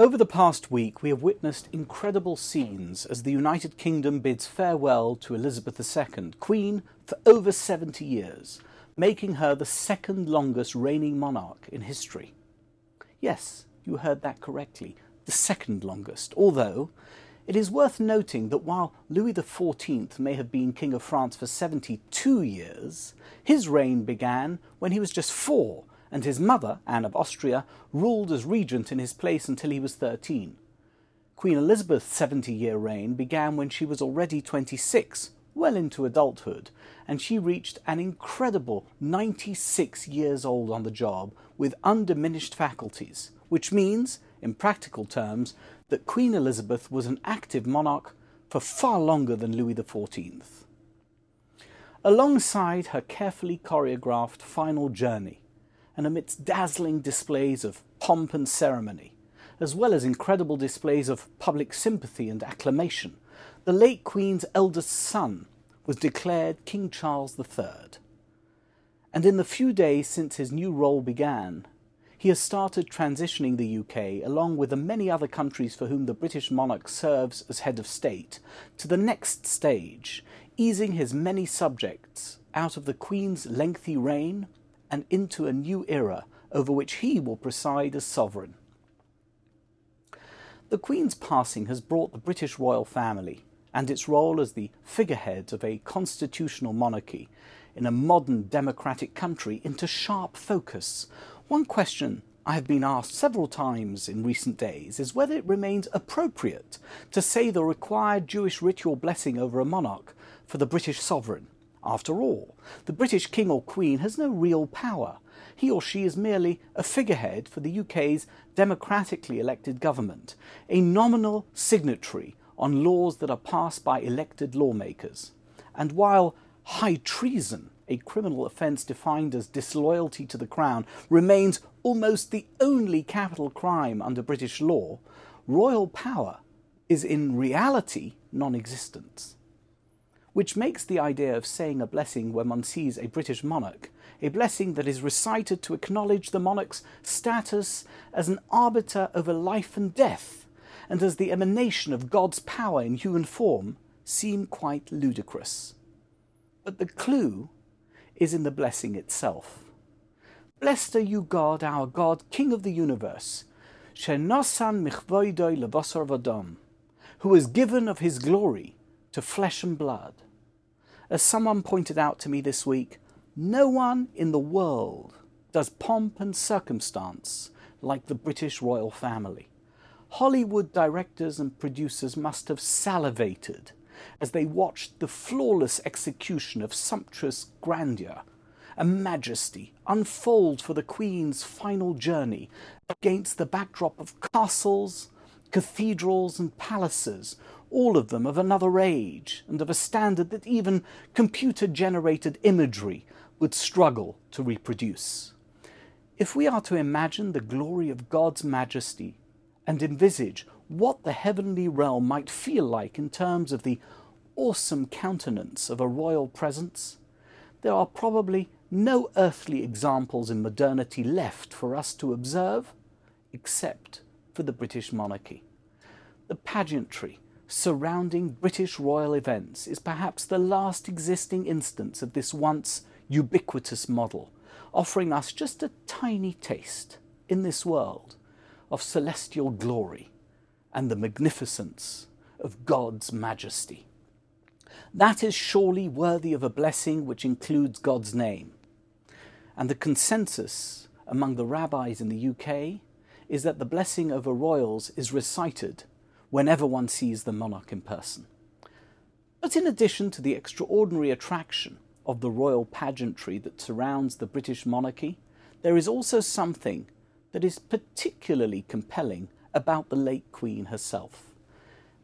Over the past week, we have witnessed incredible scenes as the United Kingdom bids farewell to Elizabeth II, Queen for over 70 years, making her the second longest reigning monarch in history. Yes, you heard that correctly, the second longest, although it is worth noting that while Louis XIV may have been King of France for 72 years, his reign began when he was just four and his mother, Anne of Austria, ruled as regent in his place until he was 13. Queen Elizabeth's 70 year reign began when she was already 26, well into adulthood, and she reached an incredible 96 years old on the job with undiminished faculties, which means, in practical terms, that Queen Elizabeth was an active monarch for far longer than Louis XIV. Alongside her carefully choreographed final journey, and amidst dazzling displays of pomp and ceremony, as well as incredible displays of public sympathy and acclamation, the late Queen's eldest son was declared King Charles III. And in the few days since his new role began, he has started transitioning the UK, along with the many other countries for whom the British monarch serves as head of state, to the next stage, easing his many subjects out of the Queen's lengthy reign and into a new era over which he will preside as sovereign. The Queen's passing has brought the British royal family and its role as the figurehead of a constitutional monarchy in a modern democratic country into sharp focus. One question I have been asked several times in recent days is whether it remains appropriate to say the required Jewish ritual blessing over a monarch for the British sovereign. After all, the British King or Queen has no real power. He or she is merely a figurehead for the UK's democratically elected government, a nominal signatory on laws that are passed by elected lawmakers. And while high treason, a criminal offence defined as disloyalty to the Crown, remains almost the only capital crime under British law, royal power is in reality non existent which makes the idea of saying a blessing when one sees a British monarch a blessing that is recited to acknowledge the monarch's status as an arbiter over life and death and as the emanation of God's power in human form seem quite ludicrous. But the clue is in the blessing itself. Blessed are you, God, our God, King of the universe, Shenosan michvoidoi levosar vadam, who has given of his glory to flesh and blood as someone pointed out to me this week, no one in the world does pomp and circumstance like the British royal family. Hollywood directors and producers must have salivated as they watched the flawless execution of sumptuous grandeur and majesty unfold for the Queen's final journey against the backdrop of castles, cathedrals, and palaces all of them of another age and of a standard that even computer generated imagery would struggle to reproduce. If we are to imagine the glory of God's majesty and envisage what the heavenly realm might feel like in terms of the awesome countenance of a royal presence, there are probably no earthly examples in modernity left for us to observe except for the British monarchy. The pageantry, surrounding British royal events is perhaps the last existing instance of this once ubiquitous model, offering us just a tiny taste in this world of celestial glory and the magnificence of God's majesty. That is surely worthy of a blessing which includes God's name. And the consensus among the rabbis in the UK is that the blessing over royals is recited whenever one sees the monarch in person. But in addition to the extraordinary attraction of the royal pageantry that surrounds the British monarchy, there is also something that is particularly compelling about the late Queen herself.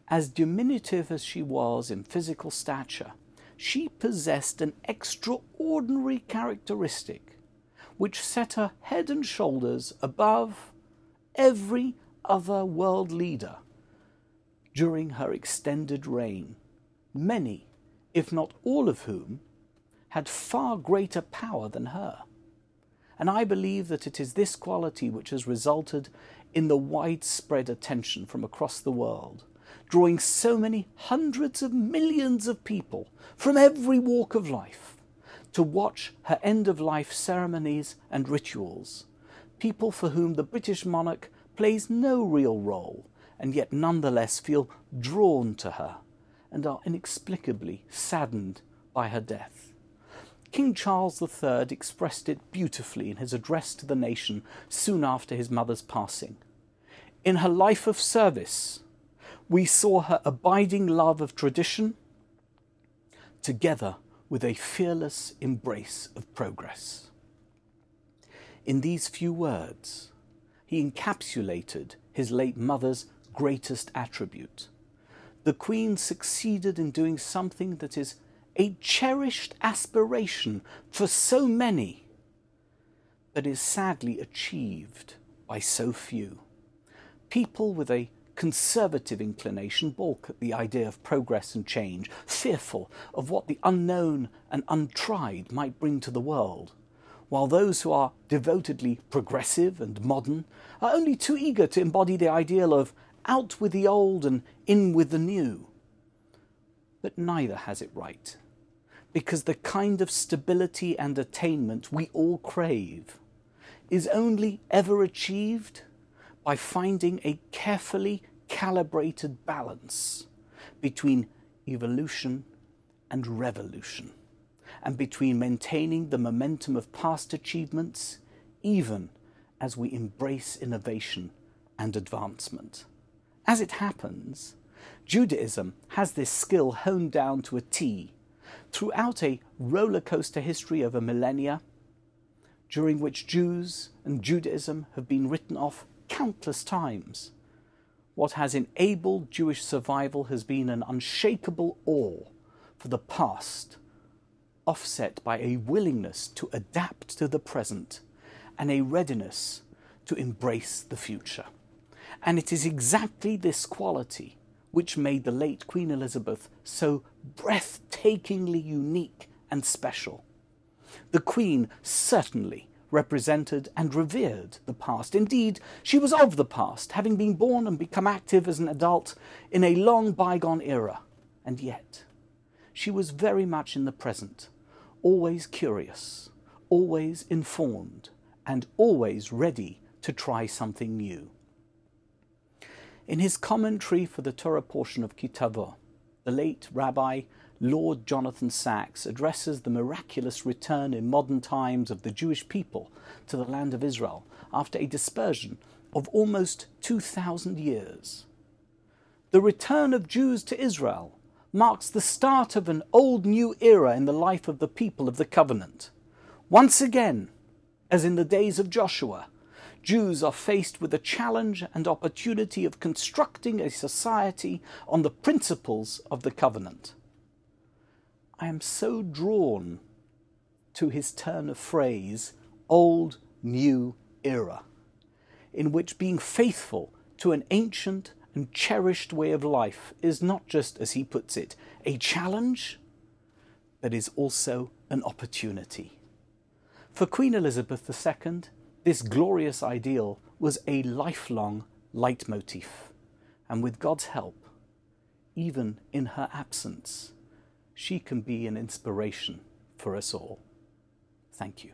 As diminutive as she was in physical stature, she possessed an extraordinary characteristic which set her head and shoulders above every other world leader during her extended reign, many, if not all of whom, had far greater power than her. And I believe that it is this quality which has resulted in the widespread attention from across the world, drawing so many hundreds of millions of people from every walk of life to watch her end of life ceremonies and rituals. People for whom the British monarch plays no real role and yet nonetheless feel drawn to her and are inexplicably saddened by her death. King Charles III expressed it beautifully in his address to the nation soon after his mother's passing. In her life of service, we saw her abiding love of tradition together with a fearless embrace of progress. In these few words, he encapsulated his late mother's greatest attribute. The Queen succeeded in doing something that is a cherished aspiration for so many, but is sadly achieved by so few. People with a conservative inclination balk at the idea of progress and change, fearful of what the unknown and untried might bring to the world, while those who are devotedly progressive and modern are only too eager to embody the ideal of out with the old and in with the new. But neither has it right because the kind of stability and attainment we all crave is only ever achieved by finding a carefully calibrated balance between evolution and revolution, and between maintaining the momentum of past achievements even as we embrace innovation and advancement. As it happens, Judaism has this skill honed down to a T throughout a roller coaster history over millennia, during which Jews and Judaism have been written off countless times. What has enabled Jewish survival has been an unshakable awe for the past, offset by a willingness to adapt to the present and a readiness to embrace the future. And it is exactly this quality which made the late Queen Elizabeth so breathtakingly unique and special. The Queen certainly represented and revered the past. Indeed, she was of the past, having been born and become active as an adult in a long bygone era. And yet, she was very much in the present, always curious, always informed, and always ready to try something new. In his commentary for the Torah portion of Ki-Tavo, the late Rabbi Lord Jonathan Sacks addresses the miraculous return in modern times of the Jewish people to the land of Israel after a dispersion of almost 2,000 years. The return of Jews to Israel marks the start of an old new era in the life of the people of the covenant. Once again, as in the days of Joshua, Jews are faced with the challenge and opportunity of constructing a society on the principles of the covenant. I am so drawn to his turn of phrase, old, new era, in which being faithful to an ancient and cherished way of life is not just, as he puts it, a challenge, but is also an opportunity. For Queen Elizabeth II, this glorious ideal was a lifelong leitmotif, and with God's help, even in her absence, she can be an inspiration for us all. Thank you.